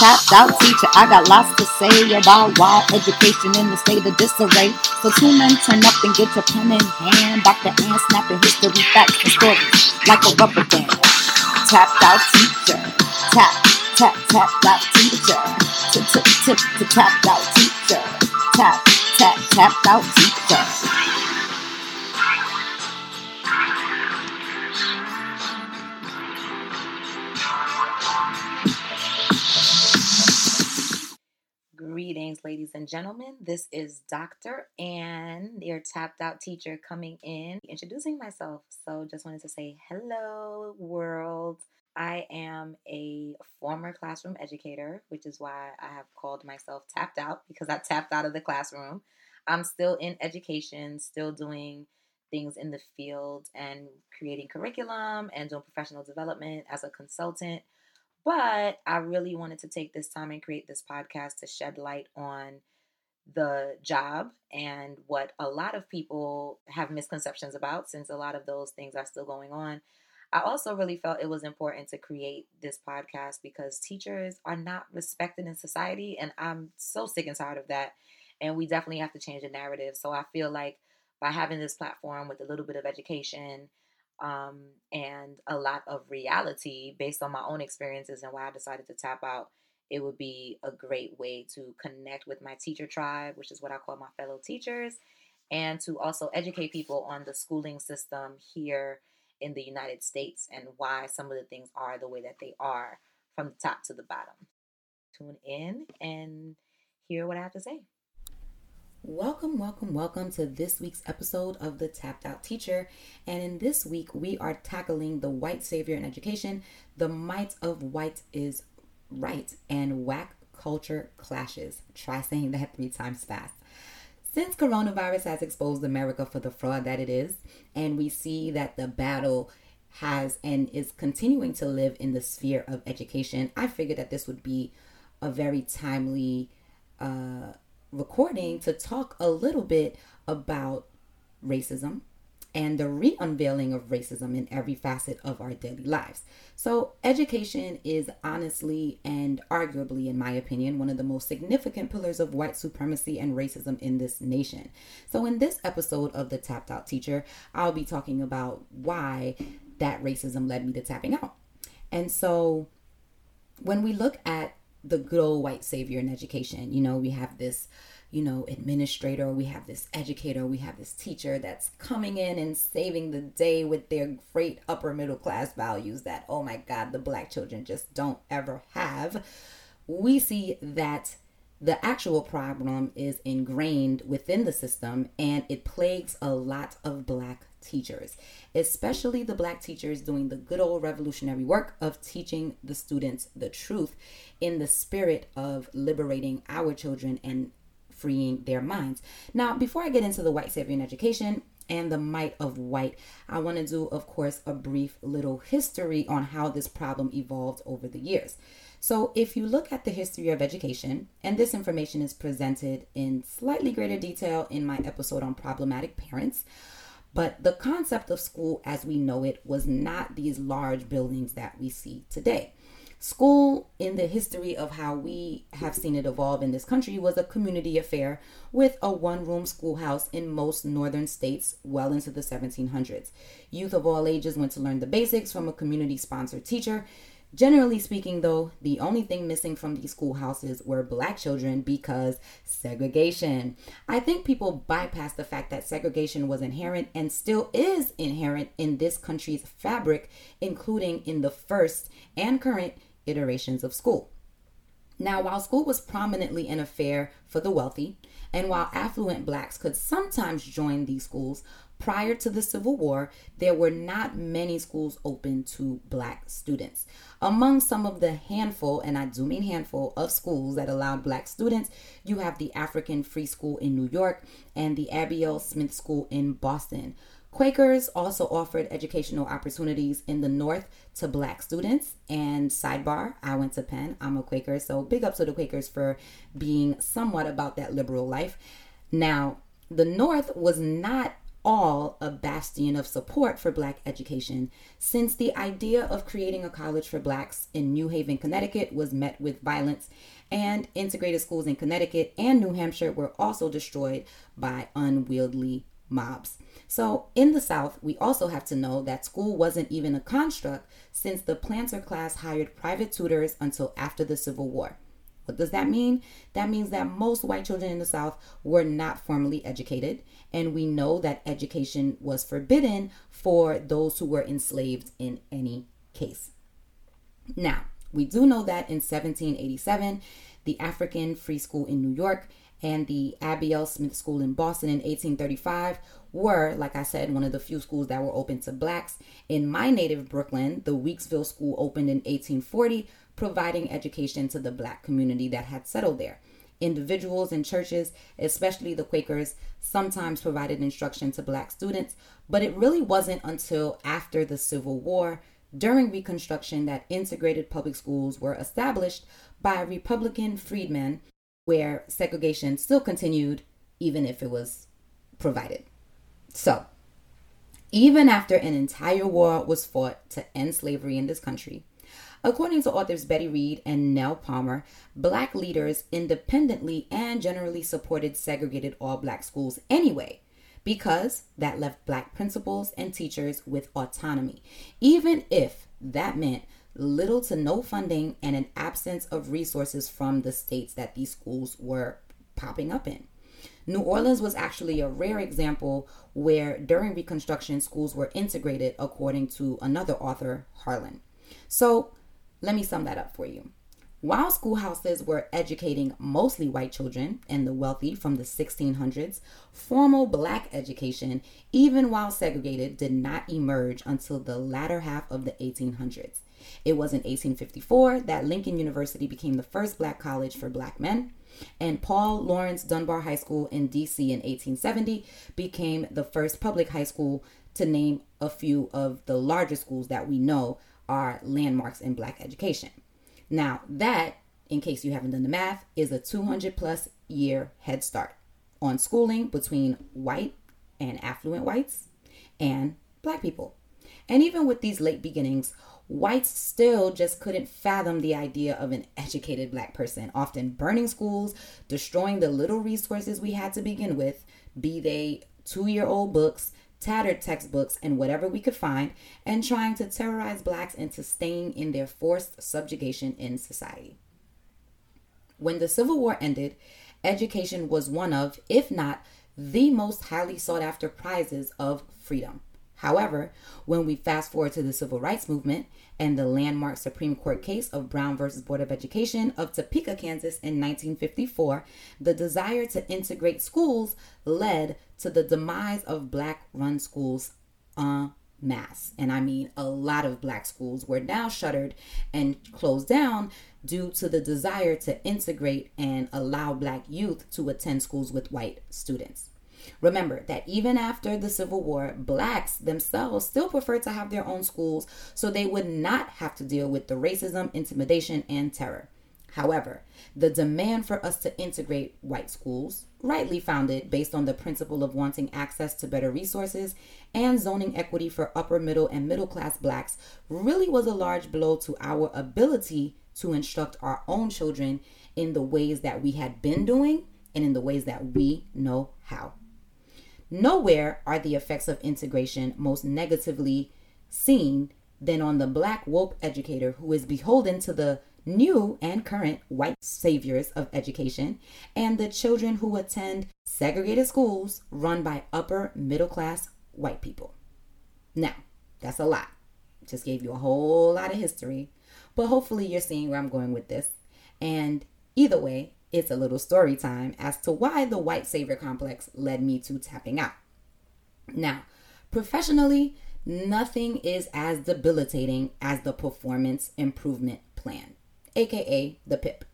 tapped out teacher. I got lots to say about why education in the state of disarray. So tune in, turn up and get your pen in hand. Dr. Anne snapping history, facts, and stories like a rubber band. Tapped out teacher. Tap, tap, tapped out teacher. Tip, tip, tip, tapped out teacher. Tap, tap, tapped out teacher. Greetings, ladies and gentlemen. This is Dr. Anne, your tapped out teacher, coming in, introducing myself. So, just wanted to say hello, world. I am a former classroom educator, which is why I have called myself tapped out because I tapped out of the classroom. I'm still in education, still doing things in the field and creating curriculum and doing professional development as a consultant. But I really wanted to take this time and create this podcast to shed light on the job and what a lot of people have misconceptions about, since a lot of those things are still going on. I also really felt it was important to create this podcast because teachers are not respected in society, and I'm so sick and tired of that. And we definitely have to change the narrative. So I feel like by having this platform with a little bit of education um, and a lot of reality based on my own experiences and why I decided to tap out, it would be a great way to connect with my teacher tribe, which is what I call my fellow teachers, and to also educate people on the schooling system here in the United States and why some of the things are the way that they are from the top to the bottom. Tune in and hear what I have to say. Welcome, welcome, welcome to this week's episode of The Tapped Out Teacher. And in this week, we are tackling the white savior in education. The might of white is right, and whack culture clashes. Try saying that three times fast. Since coronavirus has exposed America for the fraud that it is, and we see that the battle has and is continuing to live in the sphere of education, I figured that this would be a very timely uh, recording to talk a little bit about racism and the re unveiling of racism in every facet of our daily lives. So, education is honestly and arguably, in my opinion, one of the most significant pillars of white supremacy and racism in this nation. So, in this episode of The Tapped Out Teacher, I'll be talking about why that racism led me to tapping out. And so, when we look at the good old white savior in education. You know, we have this, you know, administrator, we have this educator, we have this teacher that's coming in and saving the day with their great upper middle class values that, oh my God, the black children just don't ever have. We see that the actual problem is ingrained within the system and it plagues a lot of black teachers, especially the black teachers doing the good old revolutionary work of teaching the students the truth in the spirit of liberating our children and freeing their minds. Now, before I get into the white savior in education, and the might of white. I want to do, of course, a brief little history on how this problem evolved over the years. So, if you look at the history of education, and this information is presented in slightly greater detail in my episode on problematic parents, but the concept of school as we know it was not these large buildings that we see today. School, in the history of how we have seen it evolve in this country, was a community affair with a one room schoolhouse in most northern states well into the 1700s. Youth of all ages went to learn the basics from a community sponsored teacher Generally speaking, though, the only thing missing from these schoolhouses were black children because segregation. I think people bypass the fact that segregation was inherent and still is inherent in this country's fabric, including in the first and current iterations of school. Now, while school was prominently an affair for the wealthy, and while affluent blacks could sometimes join these schools, prior to the Civil War, there were not many schools open to black students. Among some of the handful, and I do mean handful, of schools that allowed black students, you have the African Free School in New York and the Abiel Smith School in Boston. Quakers also offered educational opportunities in the North to black students. And sidebar, I went to Penn. I'm a Quaker, so big up to the Quakers for being somewhat about that liberal life. Now, the North was not all a bastion of support for black education since the idea of creating a college for blacks in New Haven, Connecticut was met with violence and integrated schools in Connecticut and New Hampshire were also destroyed by unwieldy mobs. So, in the South, we also have to know that school wasn't even a construct since the planter class hired private tutors until after the Civil War. What does that mean? That means that most white children in the South were not formally educated, and we know that education was forbidden for those who were enslaved in any case. Now, we do know that in 1787, the African Free School in New York and the Abiel Smith School in Boston in 1835 were, like I said, one of the few schools that were open to blacks. In my native Brooklyn, the Weeksville School opened in 1840, providing education to the black community that had settled there. Individuals and churches, especially the Quakers, sometimes provided instruction to black students, but it really wasn't until after the Civil War, during Reconstruction, that integrated public schools were established by Republican freedmen, where segregation still continued even if it was provided. So, even after an entire war was fought to end slavery in this country, according to authors Betty Reed and Nell Palmer, black leaders independently and generally supported segregated all black schools anyway, because that left black principals and teachers with autonomy, even if that meant little to no funding and an absence of resources from the states that these schools were popping up in. New Orleans was actually a rare example where during Reconstruction schools were integrated, according to another author, Harlan. So let me sum that up for you. While schoolhouses were educating mostly white children and the wealthy from the 1600s, formal black education, even while segregated, did not emerge until the latter half of the 1800s. It was in 1854 that Lincoln University became the first black college for black men, and Paul Laurence Dunbar High School in DC in 1870 became the first public high school to name a few of the larger schools that we know are landmarks in black education. Now, that, in case you haven't done the math, is a 200 plus year head start on schooling between white and affluent whites and black people. And even with these late beginnings, whites still just couldn't fathom the idea of an educated black person, often burning schools, destroying the little resources we had to begin with, be they two year old books, tattered textbooks, and whatever we could find, and trying to terrorize blacks into staying in their forced subjugation in society. When the Civil War ended, education was one of, if not the most highly sought after prizes of freedom. However, when we fast forward to the civil rights movement and the landmark Supreme Court case of Brown versus Board of Education of Topeka, Kansas in 1954, the desire to integrate schools led to the demise of black run schools en masse. And I mean, a lot of black schools were now shuttered and closed down due to the desire to integrate and allow black youth to attend schools with white students. Remember that even after the Civil War, blacks themselves still preferred to have their own schools so they would not have to deal with the racism, intimidation, and terror. However, the demand for us to integrate white schools, rightly founded based on the principle of wanting access to better resources and zoning equity for upper middle and middle class blacks, really was a large blow to our ability to instruct our own children in the ways that we had been doing and in the ways that we know how. Nowhere are the effects of integration most negatively seen than on the black woke educator who is beholden to the new and current white saviors of education and the children who attend segregated schools run by upper middle class white people. Now, that's a lot. Just gave you a whole lot of history, but hopefully you're seeing where I'm going with this. And either way, it's a little story time as to why the white savior complex led me to tapping out. Now, professionally, nothing is as debilitating as the performance improvement plan, aka the PIP.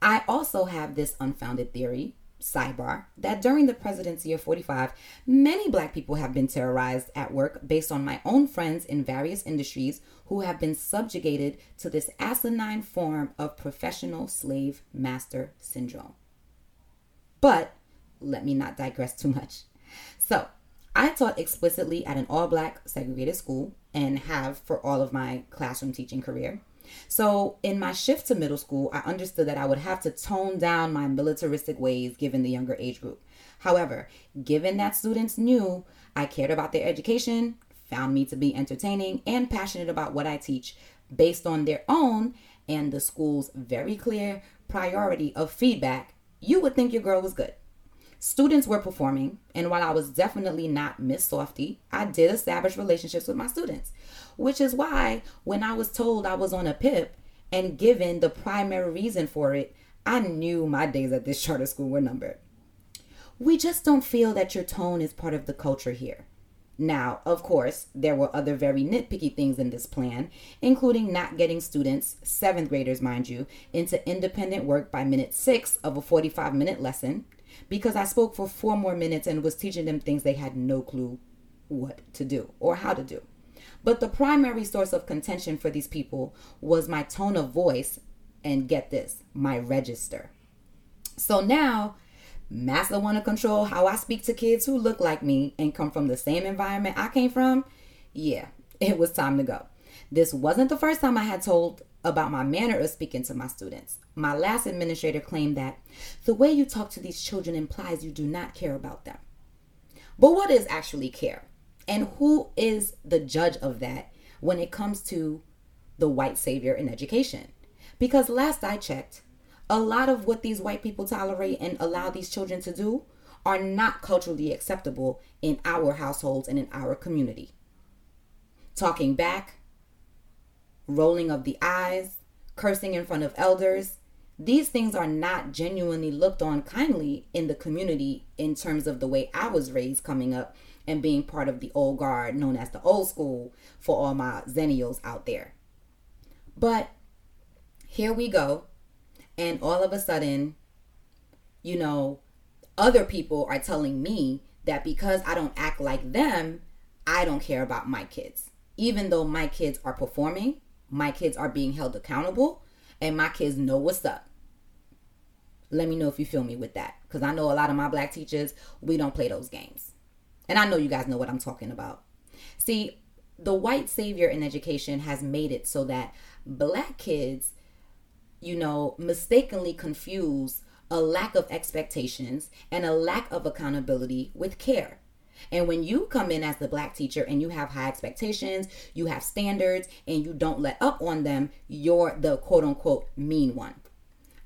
I also have this unfounded theory sidebar that during the presidency of 45, many black people have been terrorized at work based on my own friends in various industries who have been subjugated to this asinine form of professional slave master syndrome. But let me not digress too much. So, I taught explicitly at an all black segregated school and have for all of my classroom teaching career. So, in my shift to middle school, I understood that I would have to tone down my militaristic ways given the younger age group. However, given that students knew I cared about their education, found me to be entertaining, and passionate about what I teach based on their own and the school's very clear priority of feedback, you would think your girl was good. Students were performing, and while I was definitely not Miss Softy, I did establish relationships with my students, which is why when I was told I was on a PIP and given the primary reason for it, I knew my days at this charter school were numbered. We just don't feel that your tone is part of the culture here. Now, of course, there were other very nitpicky things in this plan, including not getting students, seventh graders, mind you, into independent work by minute six of a 45 minute lesson because I spoke for four more minutes and was teaching them things they had no clue what to do or how to do. But the primary source of contention for these people was my tone of voice and get this, my register. So now Massa want to control how I speak to kids who look like me and come from the same environment I came from. Yeah, it was time to go. This wasn't the first time I had told about my manner of speaking to my students. My last administrator claimed that the way you talk to these children implies you do not care about them. But what is actually care? And who is the judge of that when it comes to the white savior in education? Because last I checked, a lot of what these white people tolerate and allow these children to do are not culturally acceptable in our households and in our community. Talking back, rolling of the eyes, cursing in front of elders, these things are not genuinely looked on kindly in the community in terms of the way I was raised coming up and being part of the old guard known as the old school for all my zennials out there. But here we go and all of a sudden, you know, other people are telling me that because I don't act like them, I don't care about my kids. Even though my kids are performing, my kids are being held accountable, and my kids know what's up. Let me know if you feel me with that. Because I know a lot of my black teachers, we don't play those games. And I know you guys know what I'm talking about. See, the white savior in education has made it so that black kids you know, mistakenly confuse a lack of expectations and a lack of accountability with care. And when you come in as the black teacher and you have high expectations, you have standards, and you don't let up on them, you're the quote unquote mean one.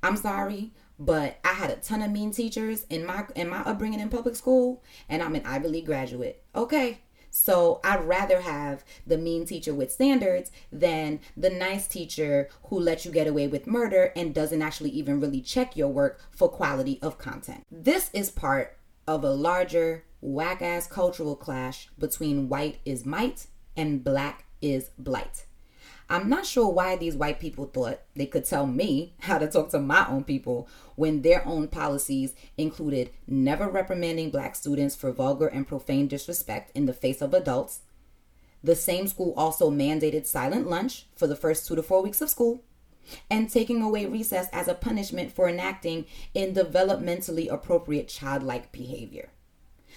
I'm sorry, but I had a ton of mean teachers in my in my upbringing in public school, and I'm an Ivy League graduate. Okay, so I'd rather have the mean teacher with standards than the nice teacher who lets you get away with murder and doesn't actually even really check your work for quality of content. This is part of a larger whack ass cultural clash between white is might and black is blight. I'm not sure why these white people thought they could tell me how to talk to my own people when their own policies included never reprimanding black students for vulgar and profane disrespect in the face of adults. The same school also mandated silent lunch for the first two to four weeks of school and taking away recess as a punishment for enacting in developmentally appropriate childlike behavior.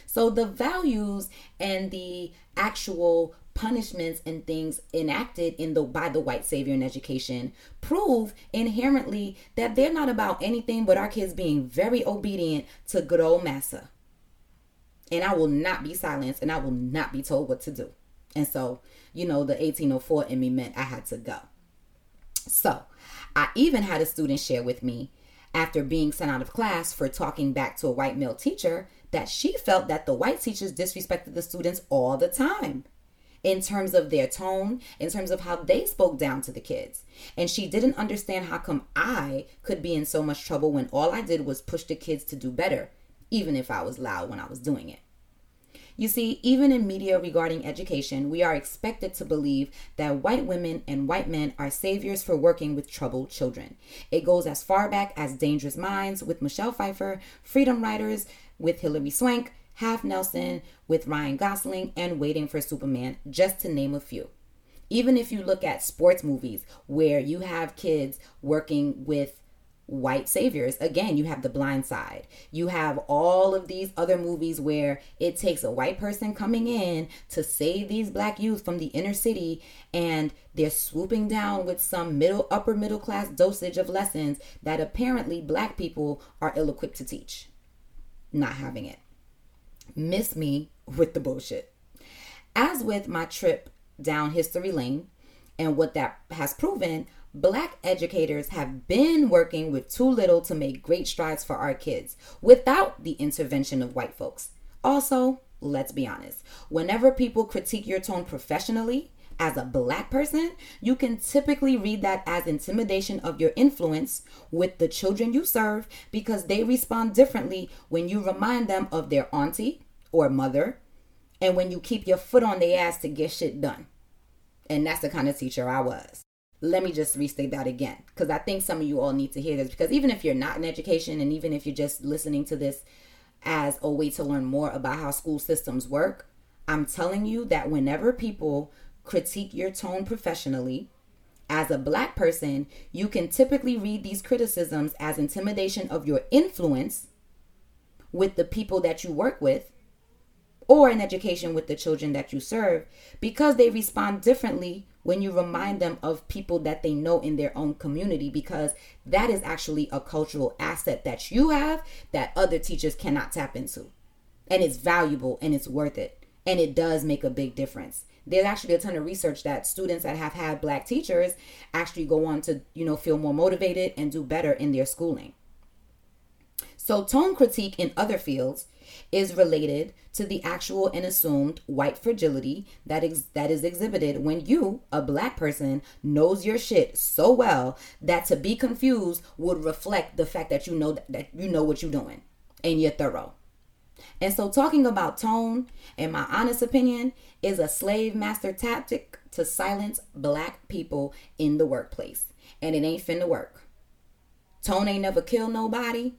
So the values and the actual punishments and things enacted in the by the white savior in education prove inherently that they're not about anything but our kids being very obedient to good old massa. And I will not be silenced and I will not be told what to do. And so, you know, the 1804 in me meant I had to go. So, I even had a student share with me after being sent out of class for talking back to a white male teacher that she felt that the white teachers disrespected the students all the time in terms of their tone, in terms of how they spoke down to the kids. And she didn't understand how come I could be in so much trouble when all I did was push the kids to do better, even if I was loud when I was doing it. You see, even in media regarding education, we are expected to believe that white women and white men are saviors for working with troubled children. It goes as far back as Dangerous Minds with Michelle Pfeiffer, Freedom Writers with Hilary Swank, Half Nelson with Ryan Gosling, and Waiting for Superman, just to name a few. Even if you look at sports movies where you have kids working with white saviors. Again, you have The Blind Side. You have all of these other movies where it takes a white person coming in to save these black youth from the inner city and they're swooping down with some middle upper middle class dosage of lessons that apparently black people are ill equipped to teach. Not having it. Miss me with the bullshit. As with my trip down history lane and what that has proven, Black educators have been working with too little to make great strides for our kids without the intervention of white folks. Also, let's be honest, whenever people critique your tone professionally, as a black person, you can typically read that as intimidation of your influence with the children you serve because they respond differently when you remind them of their auntie or mother and when you keep your foot on their ass to get shit done. And that's the kind of teacher I was let me just restate that again because I think some of you all need to hear this because even if you're not in education and even if you're just listening to this as a way to learn more about how school systems work, I'm telling you that whenever people critique your tone professionally, as a black person, you can typically read these criticisms as intimidation of your influence with the people that you work with or in education with the children that you serve because they respond differently when you remind them of people that they know in their own community because that is actually a cultural asset that you have that other teachers cannot tap into. And it's valuable and it's worth it. And it does make a big difference. There's actually a ton of research that students that have had black teachers actually go on to, you know, feel more motivated and do better in their schooling. So tone critique in other fields is related to the actual and assumed white fragility that is that is exhibited when you, a black person, knows your shit so well that to be confused would reflect the fact that you know that, that you know what you're doing and you're thorough. And so talking about tone, in my honest opinion, is a slave master tactic to silence black people in the workplace. And it ain't finna work. Tone ain't never killed nobody.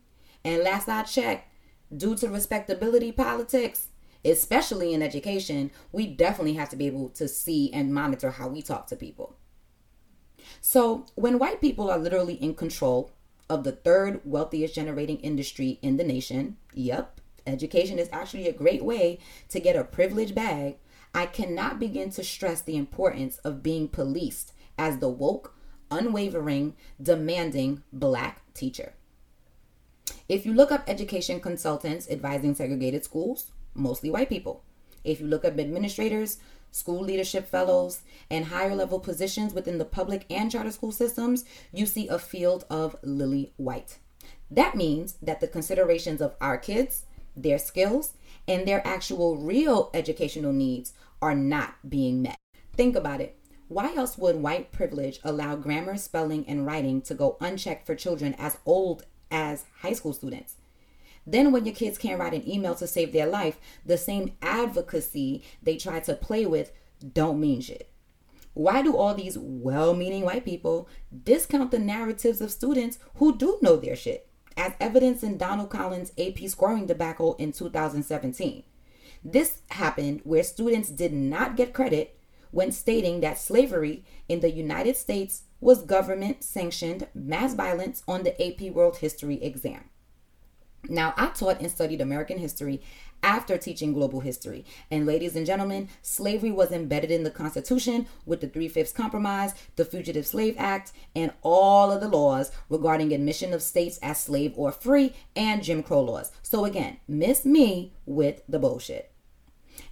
And last I checked, due to respectability politics, especially in education, we definitely have to be able to see and monitor how we talk to people. So, when white people are literally in control of the third wealthiest generating industry in the nation, yep, education is actually a great way to get a privilege bag. I cannot begin to stress the importance of being policed as the woke, unwavering, demanding black teacher. If you look up education consultants advising segregated schools, mostly white people. If you look up administrators, school leadership fellows, and higher level positions within the public and charter school systems, you see a field of lily white. That means that the considerations of our kids, their skills, and their actual real educational needs are not being met. Think about it. Why else would white privilege allow grammar, spelling, and writing to go unchecked for children as old as high school students. Then, when your kids can't write an email to save their life, the same advocacy they try to play with don't mean shit. Why do all these well meaning white people discount the narratives of students who do know their shit, as evidenced in Donald Collins' AP scoring debacle in 2017? This happened where students did not get credit when stating that slavery in the United States was government sanctioned mass violence on the AP World History exam. Now, I taught and studied American history after teaching global history. And, ladies and gentlemen, slavery was embedded in the Constitution with the Three Fifths Compromise, the Fugitive Slave Act, and all of the laws regarding admission of states as slave or free and Jim Crow laws. So, again, miss me with the bullshit.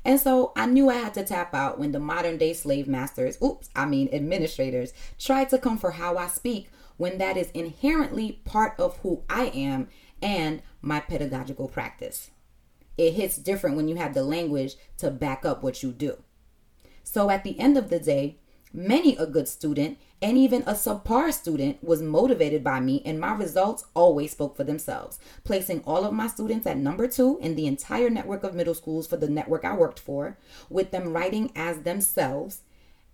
And so I knew I had to tap out when the modern day slave masters, oops, I mean administrators, tried to come for how I speak when that is inherently part of who I am and my pedagogical practice. It hits different when you have the language to back up what you do. So at the end of the day, many a good student and even a subpar student was motivated by me, and my results always spoke for themselves, placing all of my students at number two in the entire network of middle schools for the network I worked for, with them writing as themselves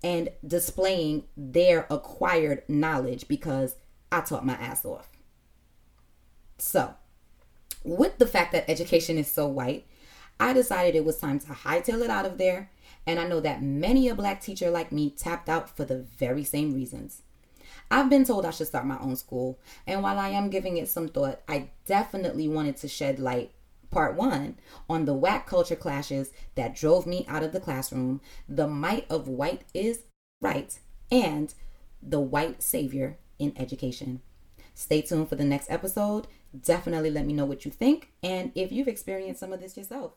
and displaying their acquired knowledge because I taught my ass off. So, with the fact that education is so white, I decided it was time to hightail it out of there and I know that many a black teacher like me tapped out for the very same reasons. I've been told I should start my own school, and while I am giving it some thought, I definitely wanted to shed light part one on the whack culture clashes that drove me out of the classroom, the might of white is right, and the white savior in education. Stay tuned for the next episode. Definitely let me know what you think and if you've experienced some of this yourself.